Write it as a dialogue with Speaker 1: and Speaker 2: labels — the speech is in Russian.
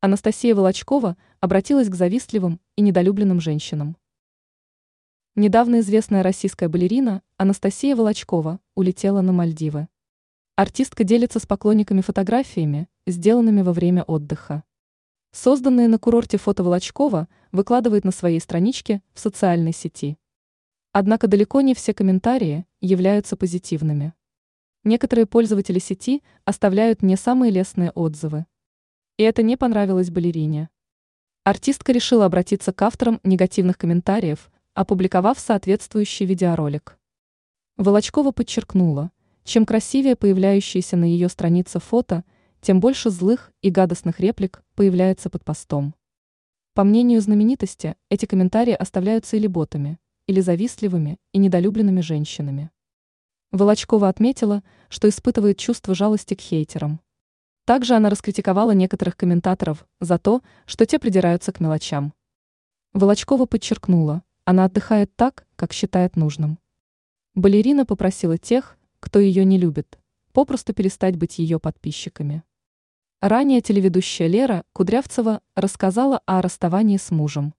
Speaker 1: Анастасия Волочкова обратилась к завистливым и недолюбленным женщинам. Недавно известная российская балерина Анастасия Волочкова улетела на Мальдивы. Артистка делится с поклонниками фотографиями, сделанными во время отдыха. Созданные на курорте фото Волочкова выкладывает на своей страничке в социальной сети. Однако далеко не все комментарии являются позитивными. Некоторые пользователи сети оставляют не самые лестные отзывы. И это не понравилось балерине. Артистка решила обратиться к авторам негативных комментариев, опубликовав соответствующий видеоролик. Волочкова подчеркнула, чем красивее появляющиеся на ее странице фото, тем больше злых и гадостных реплик появляется под постом. По мнению знаменитости, эти комментарии оставляются или ботами, или завистливыми и недолюбленными женщинами. Волочкова отметила, что испытывает чувство жалости к хейтерам. Также она раскритиковала некоторых комментаторов за то, что те придираются к мелочам. Волочкова подчеркнула, она отдыхает так, как считает нужным. Балерина попросила тех, кто ее не любит, попросту перестать быть ее подписчиками. Ранее телеведущая Лера Кудрявцева рассказала о расставании с мужем.